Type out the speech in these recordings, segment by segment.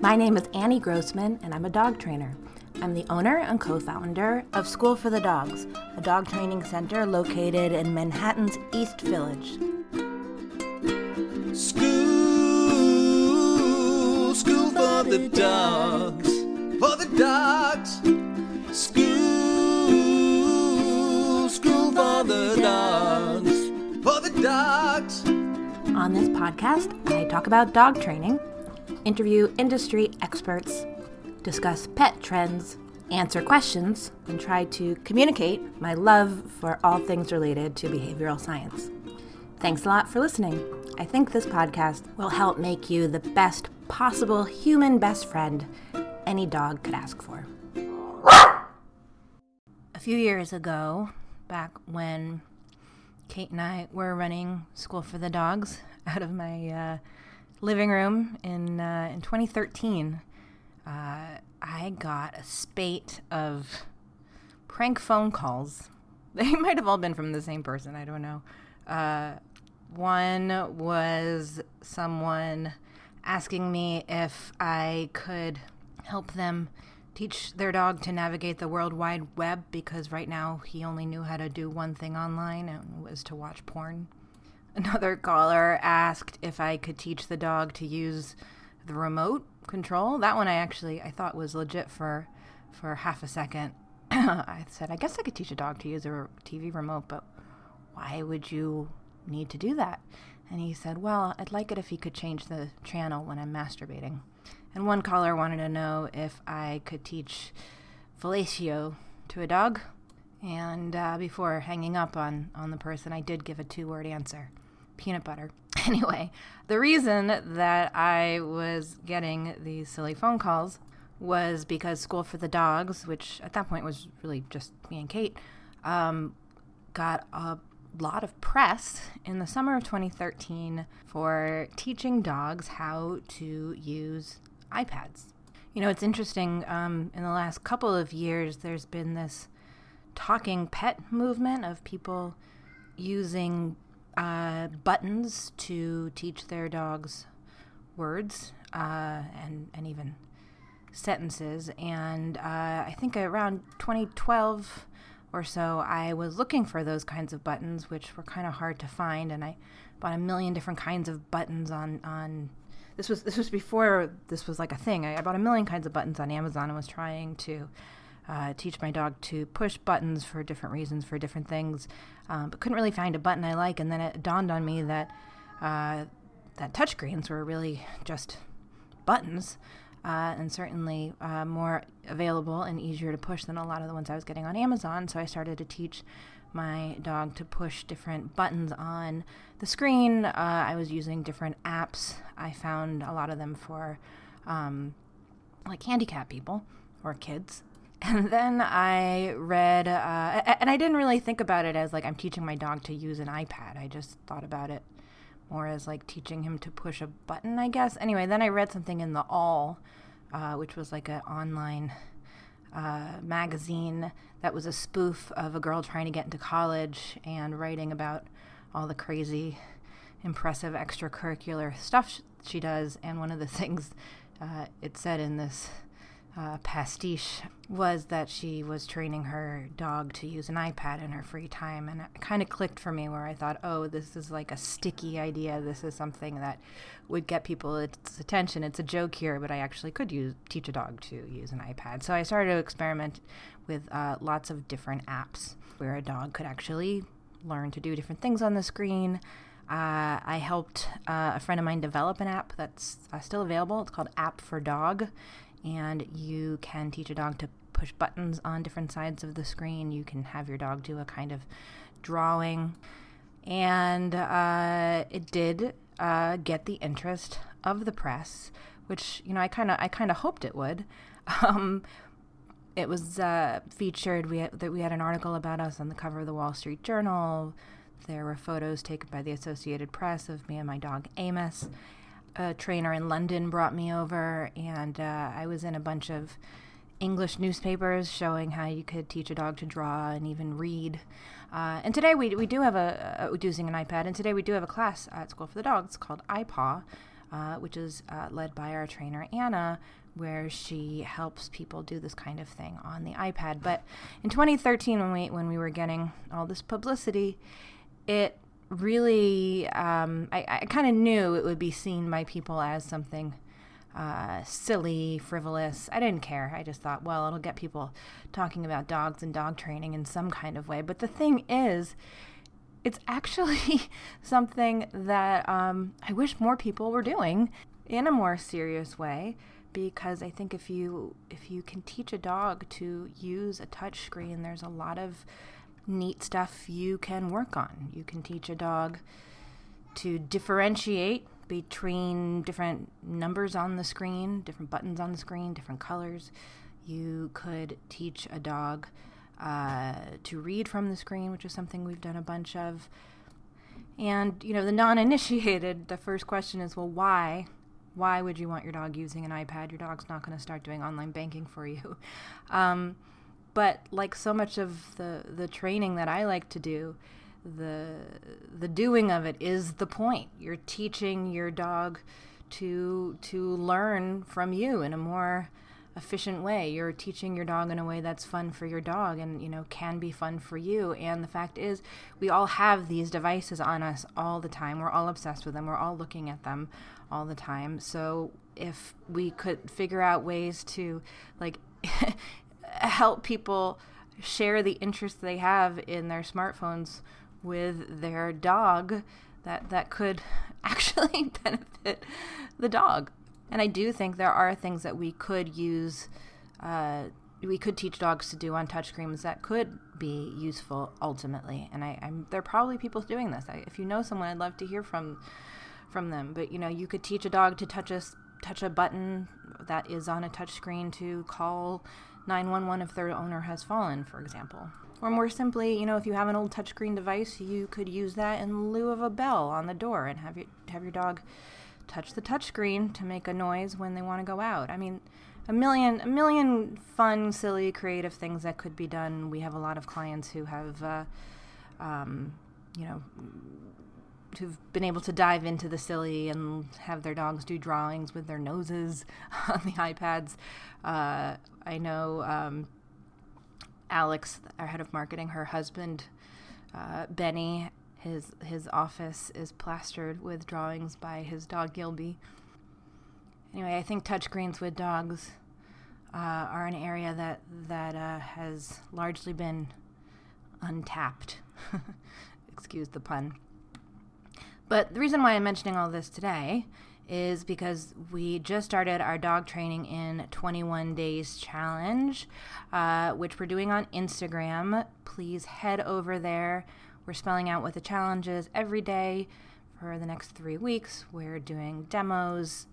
My name is Annie Grossman, and I'm a dog trainer. I'm the owner and co founder of School for the Dogs, a dog training center located in Manhattan's East Village. School, school for the dogs, for the dogs. School, school for the dogs, for the dogs. On this podcast, I talk about dog training, interview industry experts, discuss pet trends, answer questions, and try to communicate my love for all things related to behavioral science. Thanks a lot for listening. I think this podcast will help make you the best possible human best friend any dog could ask for. A few years ago, back when Kate and I were running School for the Dogs out of my uh, living room in uh, in 2013. Uh, I got a spate of prank phone calls. They might have all been from the same person. I don't know. Uh, one was someone asking me if I could help them teach their dog to navigate the World Wide Web because right now he only knew how to do one thing online and was to watch porn. Another caller asked if I could teach the dog to use the remote control. That one I actually I thought was legit for for half a second. I said, I guess I could teach a dog to use a TV remote, but why would you need to do that? And he said, Well, I'd like it if he could change the channel when I'm masturbating. And one caller wanted to know if I could teach fellatio to a dog. And uh, before hanging up on, on the person, I did give a two word answer peanut butter. Anyway, the reason that I was getting these silly phone calls was because School for the Dogs, which at that point was really just me and Kate, um, got a lot of press in the summer of 2013 for teaching dogs how to use iPads. You know, it's interesting. Um, in the last couple of years, there's been this talking pet movement of people using uh, buttons to teach their dogs words uh, and and even sentences. And uh, I think around 2012 or so, I was looking for those kinds of buttons, which were kind of hard to find. And I bought a million different kinds of buttons on on. This was this was before this was like a thing. I, I bought a million kinds of buttons on Amazon and was trying to uh, teach my dog to push buttons for different reasons, for different things, um, but couldn't really find a button I like. And then it dawned on me that uh, that touchscreens were really just buttons, uh, and certainly uh, more available and easier to push than a lot of the ones I was getting on Amazon. So I started to teach my dog to push different buttons on the screen. Uh, I was using different apps. I found a lot of them for um, like handicap people or kids and then I read, uh, and I didn't really think about it as like I'm teaching my dog to use an iPad. I just thought about it more as like teaching him to push a button, I guess. Anyway, then I read something in the Awl, uh, which was like an online uh, magazine that was a spoof of a girl trying to get into college and writing about all the crazy, impressive extracurricular stuff she does. And one of the things uh, it said in this uh, pastiche was that she was training her dog to use an iPad in her free time. And it kind of clicked for me where I thought, oh, this is like a sticky idea. This is something that would get people's attention. It's a joke here, but I actually could use teach a dog to use an iPad. So I started to experiment with uh, lots of different apps where a dog could actually learn to do different things on the screen. Uh, I helped uh, a friend of mine develop an app that's uh, still available. It's called App for Dog and you can teach a dog to push buttons on different sides of the screen. You can have your dog do a kind of drawing. And uh, it did uh, get the interest of the press, which you know I kind of I kind of hoped it would. Um, it was uh, featured. We had, we had an article about us on the cover of the Wall Street Journal. There were photos taken by the Associated Press of me and my dog Amos, a trainer in London brought me over, and uh, I was in a bunch of English newspapers showing how you could teach a dog to draw and even read. Uh, and today we, we do have a, uh, using an iPad, and today we do have a class at School for the Dogs called iPaw, uh, which is uh, led by our trainer Anna, where she helps people do this kind of thing on the iPad. But in 2013, when we when we were getting all this publicity, it really um, I, I kind of knew it would be seen by people as something uh, silly, frivolous. I didn't care. I just thought, well, it'll get people talking about dogs and dog training in some kind of way. But the thing is, it's actually something that um, I wish more people were doing in a more serious way because I think if you if you can teach a dog to use a touch screen, there's a lot of neat stuff you can work on. You can teach a dog to differentiate between different numbers on the screen, different buttons on the screen, different colors. You could teach a dog uh, to read from the screen, which is something we've done a bunch of. And, you know, the non initiated, the first question is, well, why? Why would you want your dog using an iPad? Your dog's not going to start doing online banking for you. Um, but like so much of the, the training that I like to do, the the doing of it is the point. You're teaching your dog to to learn from you in a more efficient way. You're teaching your dog in a way that's fun for your dog and you know can be fun for you. And the fact is we all have these devices on us all the time. We're all obsessed with them. We're all looking at them all the time. So if we could figure out ways to like help people share the interest they have in their smartphones with their dog that that could actually benefit the dog. And I do think there are things that we could use, uh, we could teach dogs to do on touchscreens that could be useful ultimately. And I, am there are probably people doing this. I, if you know someone, I'd love to hear from from them. But you know, you could teach a dog to touch a touch a button that is on a touchscreen to call 911 if their owner has fallen, for example. Or more simply, you know, if you have an old touchscreen device, you could use that in lieu of a bell on the door and have your have your dog touch the touchscreen to make a noise when they want to go out. I mean, a million a million fun, silly, creative things that could be done. We have a lot of clients who have, uh, um, you know, who've been able to dive into the silly and have their dogs do drawings with their noses on the iPads. Uh, I know um, Alex, our head of marketing, her husband, uh, Benny, his his office is plastered with drawings by his dog Gilby. Anyway, I think touchscreens with dogs uh, are an area that that uh, has largely been untapped. Excuse the pun. But the reason why I'm mentioning all this today is because we just started our dog training in 21 days challenge, uh, which we're doing on Instagram. Please head over there. We're spelling out what the challenge is every day for the next three weeks. We're doing demos.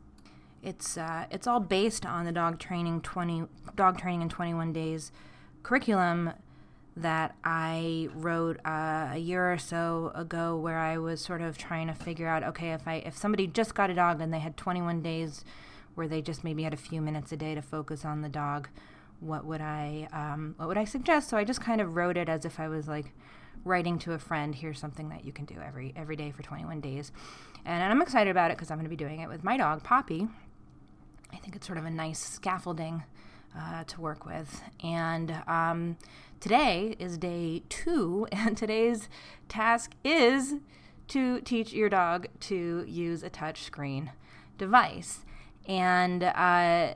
It's uh, it's all based on the dog training 20 dog training in 21 days curriculum that I wrote uh, a year or so ago, where I was sort of trying to figure out, okay, if I if somebody just got a dog and they had 21 days, where they just maybe had a few minutes a day to focus on the dog, what would I um, what would I suggest? So I just kind of wrote it as if I was like writing to a friend. Here's something that you can do every every day for 21 days, and, and I'm excited about it because I'm going to be doing it with my dog Poppy. I think it's sort of a nice scaffolding uh, to work with. And um, today is day two, and today's task is to teach your dog to use a touch screen device. And uh,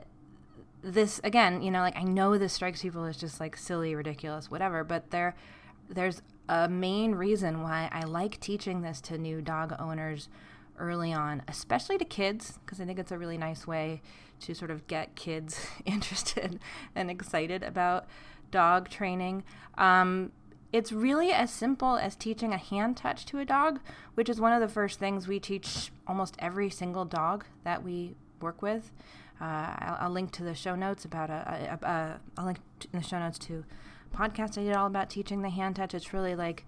this, again, you know, like I know this strikes people as just like silly, ridiculous, whatever, but there, there's a main reason why I like teaching this to new dog owners early on, especially to kids, because I think it's a really nice way to sort of get kids interested and excited about dog training. Um, it's really as simple as teaching a hand touch to a dog, which is one of the first things we teach almost every single dog that we work with. Uh, I'll, I'll, link to the show notes about a, a, a I'll link in the show notes to podcast I did all about teaching the hand touch. It's really like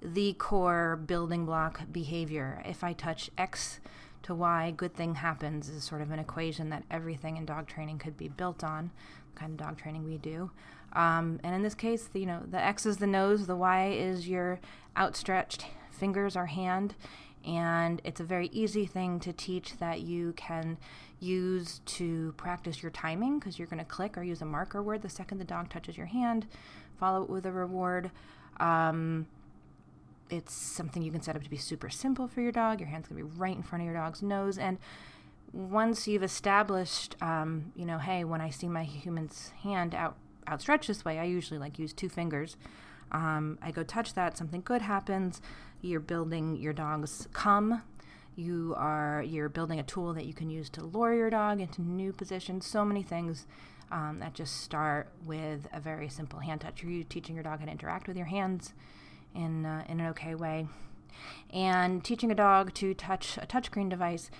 the core building block behavior. If I touch X to Y, good thing happens is sort of an equation that everything in dog training could be built on, the kind of dog training we do. Um, and in this case, you know, the X is the nose, the Y is your outstretched fingers or hand, And it's a very easy thing to teach that you can use to practice your timing because you're going to click or use a marker word the second the dog touches your hand, follow it with a reward. Um, it's something you can set up to be super simple for your dog. Your hand's going to be right in front of your dog's nose. And once you've established, um, you know, hey, when I see my human's hand out outstretched this way, I usually like use two fingers. Um, I go touch that, something good happens. You're building your dog's come. You are you're building a tool that you can use to lure your dog into new positions. So many things um, that just start with a very simple hand touch. You're teaching your dog how to interact with your hands in uh, in an okay way, and teaching a dog to touch a touchscreen device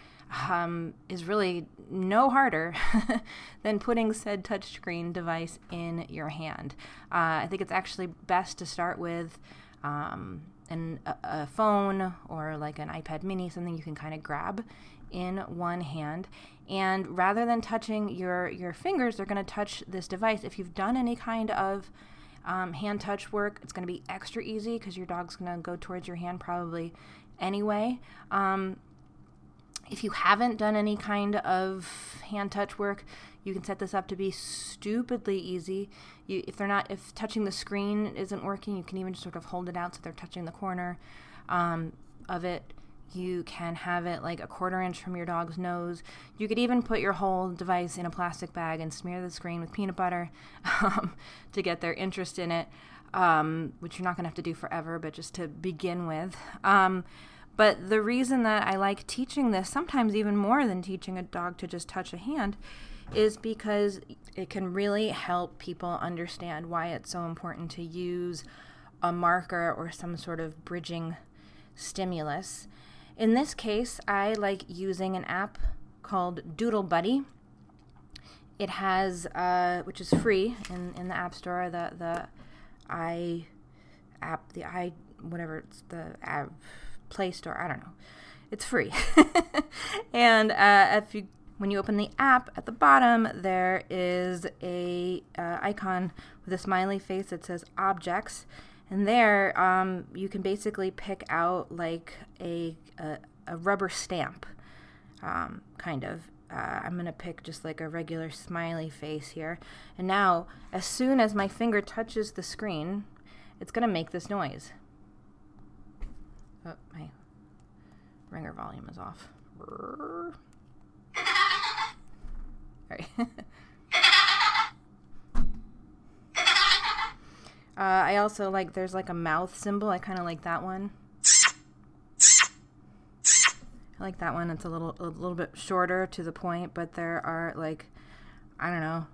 um, is really no harder than putting said touchscreen device in your hand. Uh, I think it's actually best to start with um, an, a, a, phone or like an iPad mini, something you can kind of grab in one hand. And rather than touching your, your fingers, they're going to touch this device. If you've done any kind of um, hand touch work, it's going to be extra easy because your dog's going to go towards your hand probably anyway. Um, if you haven't done any kind of hand touch work, you can set this up to be stupidly easy. You, if they're not, if touching the screen isn't working, you can even just sort of hold it out so they're touching the corner um, of it. You can have it like a quarter inch from your dog's nose. You could even put your whole device in a plastic bag and smear the screen with peanut butter um, to get their interest in it, um, which you're not going to have to do forever, but just to begin with. Um, but the reason that I like teaching this, sometimes even more than teaching a dog to just touch a hand, is because it can really help people understand why it's so important to use a marker or some sort of bridging stimulus. In this case, I like using an app called Doodle Buddy. It has, uh, which is free in, in the App Store, the the i app, the i whatever it's the app Play Store. I don't know. It's free. and uh, if you when you open the app at the bottom, there is a uh, icon with a smiley face that says objects, and there um, you can basically pick out like a a, a rubber stamp, um, kind of. Uh, I'm gonna pick just like a regular smiley face here, and now as soon as my finger touches the screen, it's gonna make this noise. Oh, my ringer volume is off. Right. uh, I also like, there's like a mouth symbol. I kind of like that one. I like that one. It's a little, a little bit shorter to the point, but there are like, I don't know,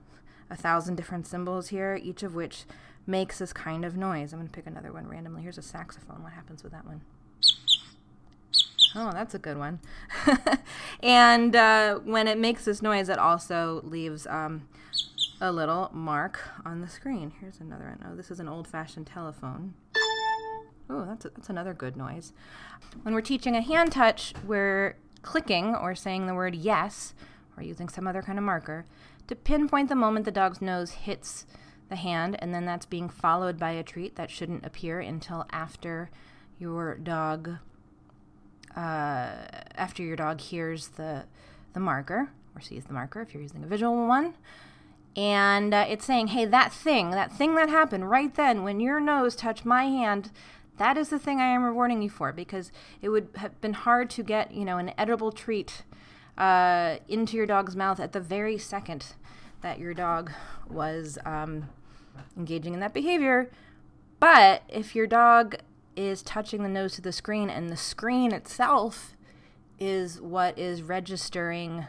a thousand different symbols here, each of which makes this kind of noise. I'm to pick another one randomly. Here's a saxophone. What happens with that one? Oh, that's a good one. and uh, when it makes this noise, it also leaves um, a little mark on the screen. Here's another one. Oh, this is an old fashioned telephone. Oh, that's, that's another good noise. When we're teaching a hand touch, we're clicking or saying the word yes or using some other kind of marker to pinpoint the moment the dog's nose hits the hand, and then that's being followed by a treat that shouldn't appear until after your dog uh, after your dog hears the the marker or sees the marker if you're using a visual one. And uh, it's saying hey that thing that thing that happened right then when your nose touched my hand that is the thing i am rewarding you for. Because it would have been hard to get you know an edible treat uh, into your dog's mouth at the very second that your dog was um, engaging in that behavior. But if your dog is touching the nose to the screen, and the screen itself is what is registering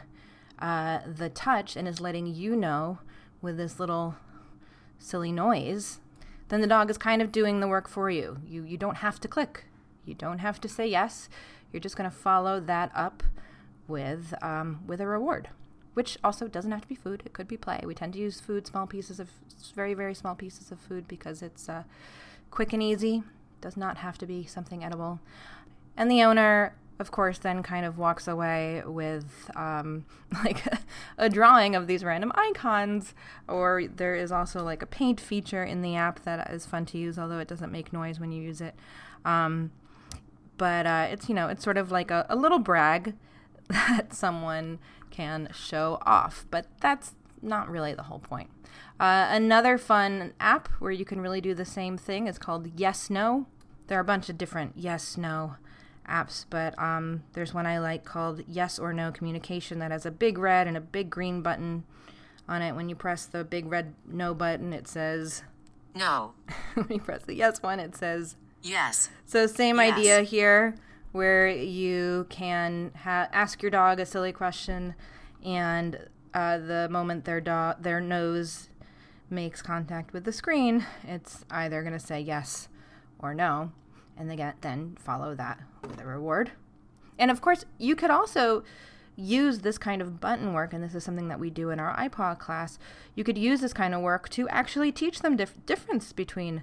uh, the touch and is letting you know with this little silly noise, then the dog is kind of doing the work for you. You you don't have to click. You don't have to say yes. You're just going to follow that up with um, with a reward, which also doesn't have to be food. It could be play. We tend to use food, small pieces of very very small pieces of food because it's uh, quick and easy does not have to be something edible. And the owner, of course, then kind of walks away with um, like a drawing of these random icons. Or there is also like a paint feature in the app that is fun to use, although it doesn't make noise when you use it. Um, but uh, it's you know it's sort of like a, a little brag that someone can show off, but that's not really the whole point. Uh, another fun app where you can really do the same thing is called Yes No. There are a bunch of different Yes No apps, but um, there's one I like called Yes or No Communication that has a big red and a big green button on it. When you press the big red No button, it says No. when you press the Yes one, it says Yes. so same Yes. idea here, where you can ha- ask your dog a silly question, and uh, the moment their dog their nose makes contact with the screen, it's either going to say yes or no, and get then follow that with a reward. And of course, you could also use this kind of button work, and this is something that we do in our iPaw class. You could use this kind of work to actually teach them dif- difference between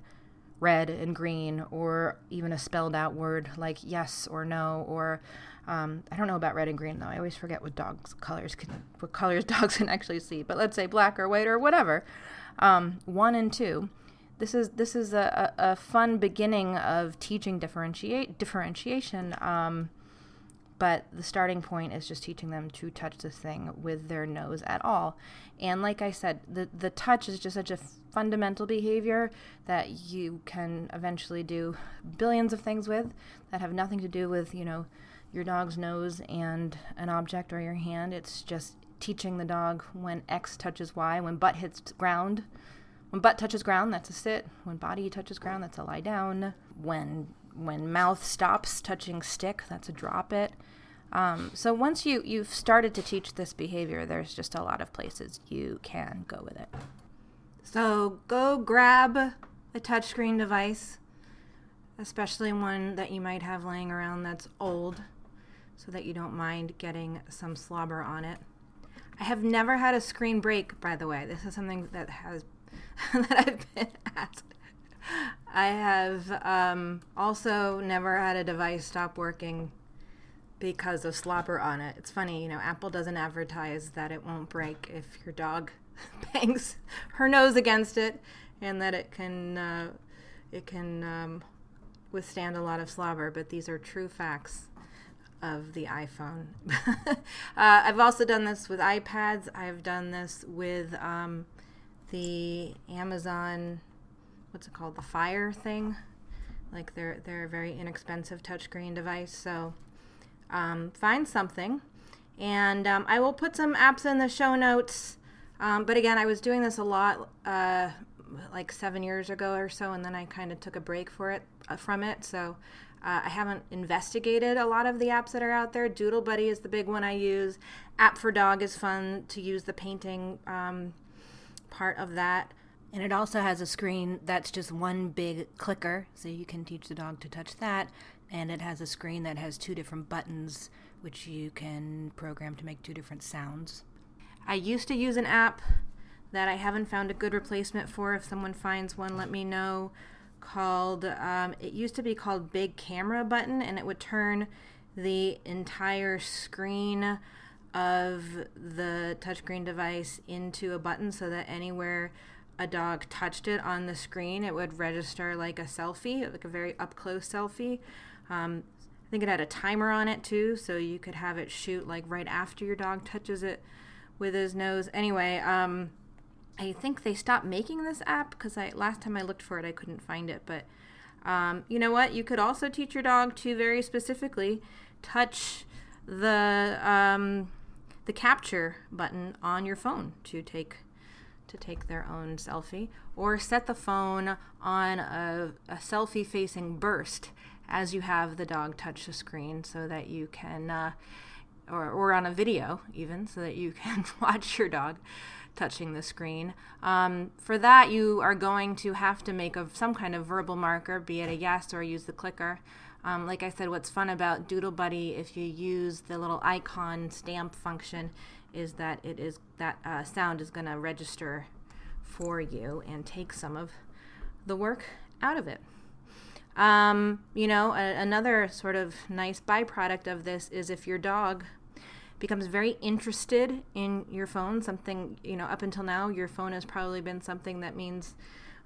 red and green, or even a spelled out word like yes or no, or um, I don't know about red and green though. I always forget what dogs colors can, what colors dogs can actually see. But let's say black or white or whatever. Um, one and two. This is this is a, a, fun beginning of teaching differentiate differentiation. Um, but the starting point is just teaching them to touch this thing with their nose at all. And like I said, the the touch is just such a fundamental behavior that you can eventually do billions of things with that have nothing to do with, you know, your dog's nose and an object or your hand. It's just teaching the dog when X touches Y, when butt hits ground. When butt touches ground, that's a sit. When body touches ground, that's a lie down. When when mouth stops touching stick, that's a drop it. Um, so once you you've started to teach this behavior, there's just a lot of places you can go with it. So go grab a touchscreen device, especially one that you might have laying around that's old, so that you don't mind getting some slobber on it. I have never had a screen break, by the way. This is something that has that I've been asked. I have um, also never had a device stop working because of slobber on it. It's funny, you know, Apple doesn't advertise that it won't break if your dog bangs her nose against it, and that it can uh, it can um, withstand a lot of slobber. But these are true facts of the iPhone. uh, I've also done this with iPads. I've done this with um, the Amazon, what's it called, the Fire thing. Like they're they're a very inexpensive touchscreen device. So um, find something, and um, I will put some apps in the show notes. Um, but again, I was doing this a lot, uh, like seven years ago or so, and then I kind of took a break for it uh, from it. So uh, I haven't investigated a lot of the apps that are out there. Doodle Buddy is the big one I use. App for Dog is fun to use the painting um, part of that. And it also has a screen that's just one big clicker, so you can teach the dog to touch that. And it has a screen that has two different buttons, which you can program to make two different sounds. I used to use an app that I haven't found a good replacement for. If someone finds one, let me know. Called, um, it used to be called Big Camera Button, and it would turn the entire screen of the touchscreen device into a button so that anywhere a dog touched it on the screen, it would register like a selfie, like a very up close selfie. Um, I think it had a timer on it too, so you could have it shoot like right after your dog touches it with his nose. Anyway, um, I think they stopped making this app because I last time I looked for it, I couldn't find it. But um, you know what? You could also teach your dog to very specifically touch the um, the capture button on your phone to take to take their own selfie, or set the phone on a, a selfie facing burst as you have the dog touch the screen, so that you can. Uh, or, or on a video even so that you can watch your dog touching the screen um, for that you are going to have to make a, some kind of verbal marker be it a yes or use the clicker um, like i said what's fun about doodle buddy if you use the little icon stamp function is that it is that uh, sound is going to register for you and take some of the work out of it. Um, you know, a, another sort of nice byproduct of this is if your dog becomes very interested in your phone, something, you know, up until now, your phone has probably been something that means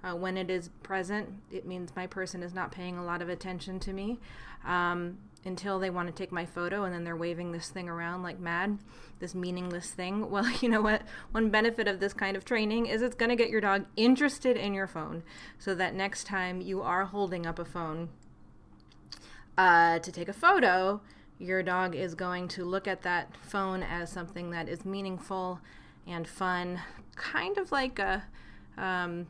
Uh, when it is present, it means my person is not paying a lot of attention to me um, until they want to take my photo and then they're waving this thing around like mad, this meaningless thing. Well, you know what? One benefit of this kind of training is it's going to get your dog interested in your phone so that next time you are holding up a phone uh, to take a photo, your dog is going to look at that phone as something that is meaningful and fun, kind of like a um,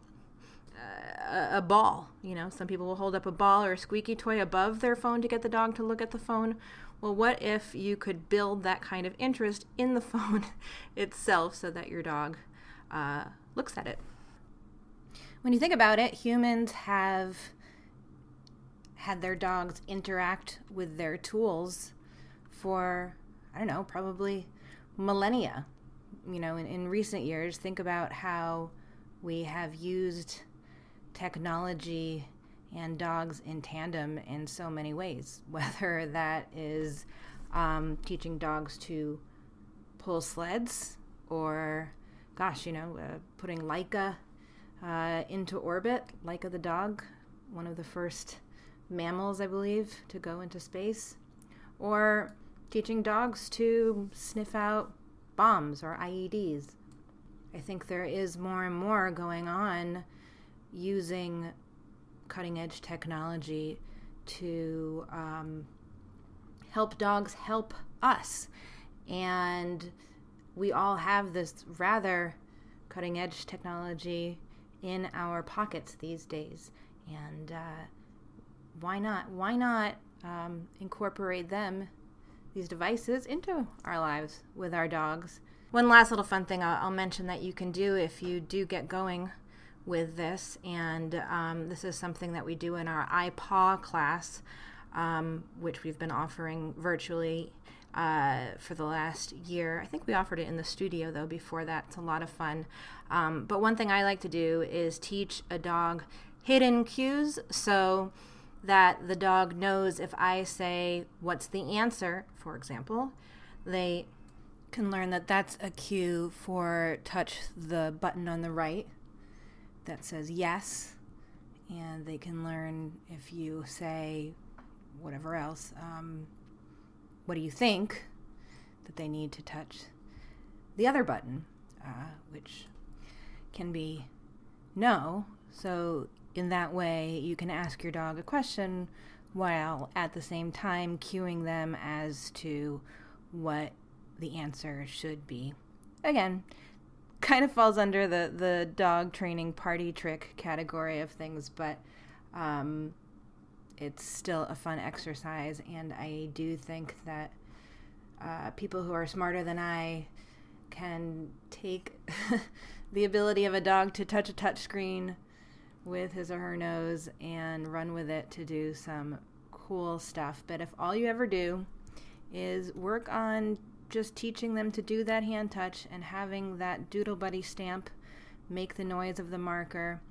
a, ball. You know, some people will hold up a ball or a squeaky toy above their phone to get the dog to look at the phone. Well, what if you could build that kind of interest in the phone itself so that your dog uh, looks at it? When you think about it, humans have had their dogs interact with their tools for, I don't know, probably millennia. You know, in, in recent years, think about how we have used technology and dogs in tandem in so many ways, whether that is um, teaching dogs to pull sleds or, gosh, you know, uh, putting Laika uh, into orbit, Laika the dog, one of the first mammals, I believe, to go into space, or teaching dogs to sniff out bombs or IEDs. I think there is more and more going on using cutting edge technology to um, help dogs help us. And we all have this rather cutting edge technology in our pockets these days. And uh, why not? Why not um, incorporate them, these devices, into our lives with our dogs? One last little fun thing I'll, I'll mention that you can do if you do get going with this, and um, this is something that we do in our iPaw class, um, which we've been offering virtually uh, for the last year. I think we offered it in the studio though before that. It's a lot of fun. Um, but one thing I like to do is teach a dog hidden cues so that the dog knows if I say, What's the answer, for example, they can learn that that's a cue for touch the button on the right that says yes, and they can learn if you say whatever else, um, what do you think, that they need to touch the other button, uh, which can be no. So, in that way, you can ask your dog a question while at the same time cueing them as to what the answer should be. Again, kind of falls under the the dog training party trick category of things, but um, it's still a fun exercise, and I do think that uh, people who are smarter than I can take the ability of a dog to touch a touchscreen with his or her nose and run with it to do some cool stuff. But if all you ever do is work on just teaching them to do that hand touch and having that Doodle Buddy stamp make the noise of the marker,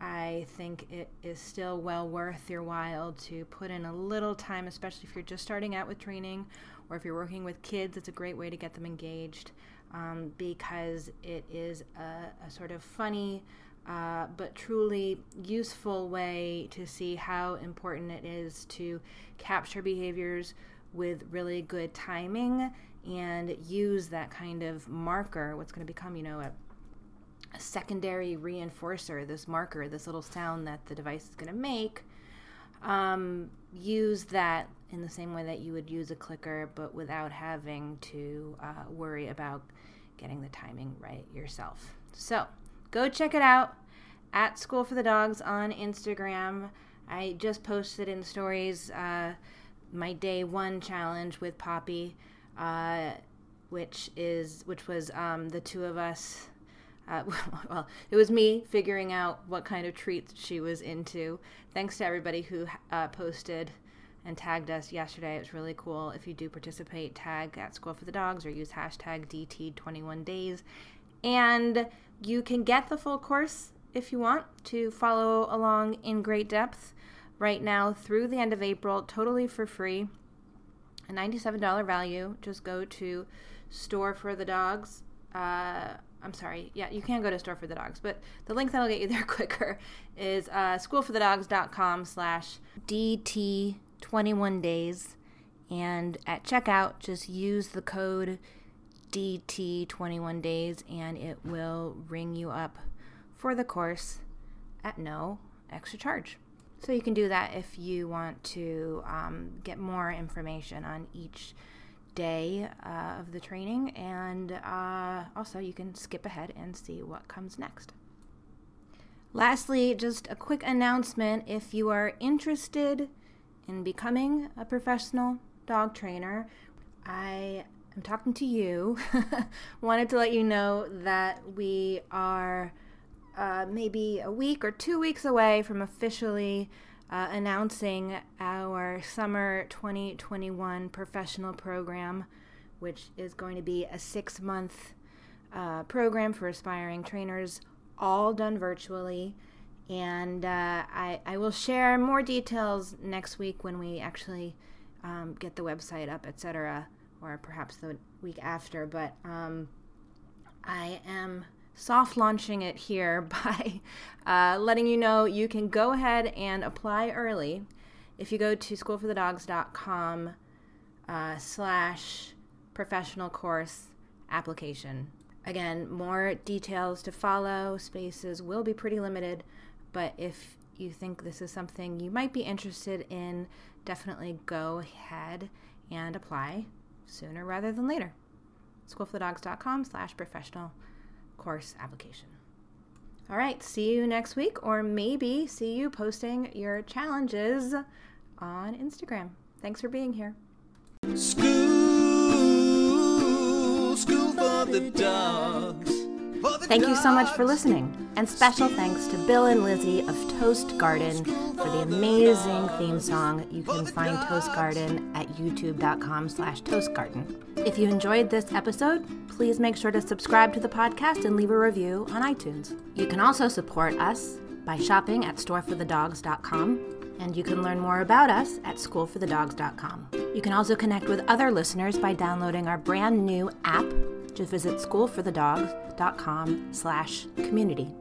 I think it is still well worth your while to put in a little time, especially if you're just starting out with training or if you're working with kids. It's a great way to get them engaged um, because it is a, a sort of funny uh, but truly useful way to see how important it is to capture behaviors with really good timing and use that kind of marker, what's going to become, you know, a, a secondary reinforcer, this marker, this little sound that the device is going to make, um, use that in the same way that you would use a clicker, but without having to uh, worry about getting the timing right yourself. So go check it out at School for the Dogs on Instagram. I just posted in stories uh, my day one challenge with Poppy uh, which is which was um, the two of us. Uh, well, it was me figuring out what kind of treats she was into. Thanks to everybody who uh, posted and tagged us yesterday. It was really cool. If you do participate, tag at School for the Dogs or use hashtag DT21Days. And you can get the full course if you want to follow along in great depth right now through the end of April, totally for free a $97 value. Just go to Store for the Dogs uh, I'm sorry. Yeah, you can go to Store for the Dogs, but the link that'll get you there quicker is uh, schoolforthedogs.com slash DT21 days. And at checkout, just use the code DT21 days and it will ring you up for the course at no extra charge. So you can do that if you want to um, get more information on each day uh, of the training, and uh, also you can skip ahead and see what comes next. Lastly, just a quick announcement if you are interested in becoming a professional dog trainer, I am talking to you. Wanted to let you know that we are uh, maybe a week or two weeks away from officially uh, announcing our summer 2021 professional program, which is going to be a six month uh, program for aspiring trainers, all done virtually. And uh, I, I, will share more details next week when we actually um, get the website up, etc., or perhaps the week after. But um, I am soft launching it here by uh, letting you know you can go ahead and apply early if you go to schoolforthedogs.com uh, slash professional course application. Again, more details to follow. Spaces will be pretty limited, but if you think this is something you might be interested in, definitely go ahead and apply sooner rather than later. Schoolforthedogs.com slash professional course application. All right, see you next week, or maybe see you posting your challenges on Instagram. Thanks for being here. School, school for the dogs. Thank you so much for listening, and special thanks to Bill and Lizzie of Toast Garden for the amazing theme song. You can find Toast Garden at youtube.com slash toastgarden. If you enjoyed this episode, please make sure to subscribe to the podcast and leave a review on iTunes. You can also support us by shopping at storeforthedogs.com, and you can learn more about us at schoolforthedogs.com. You can also connect with other listeners by downloading our brand new app. Just visit schoolforthedogs.com slash community.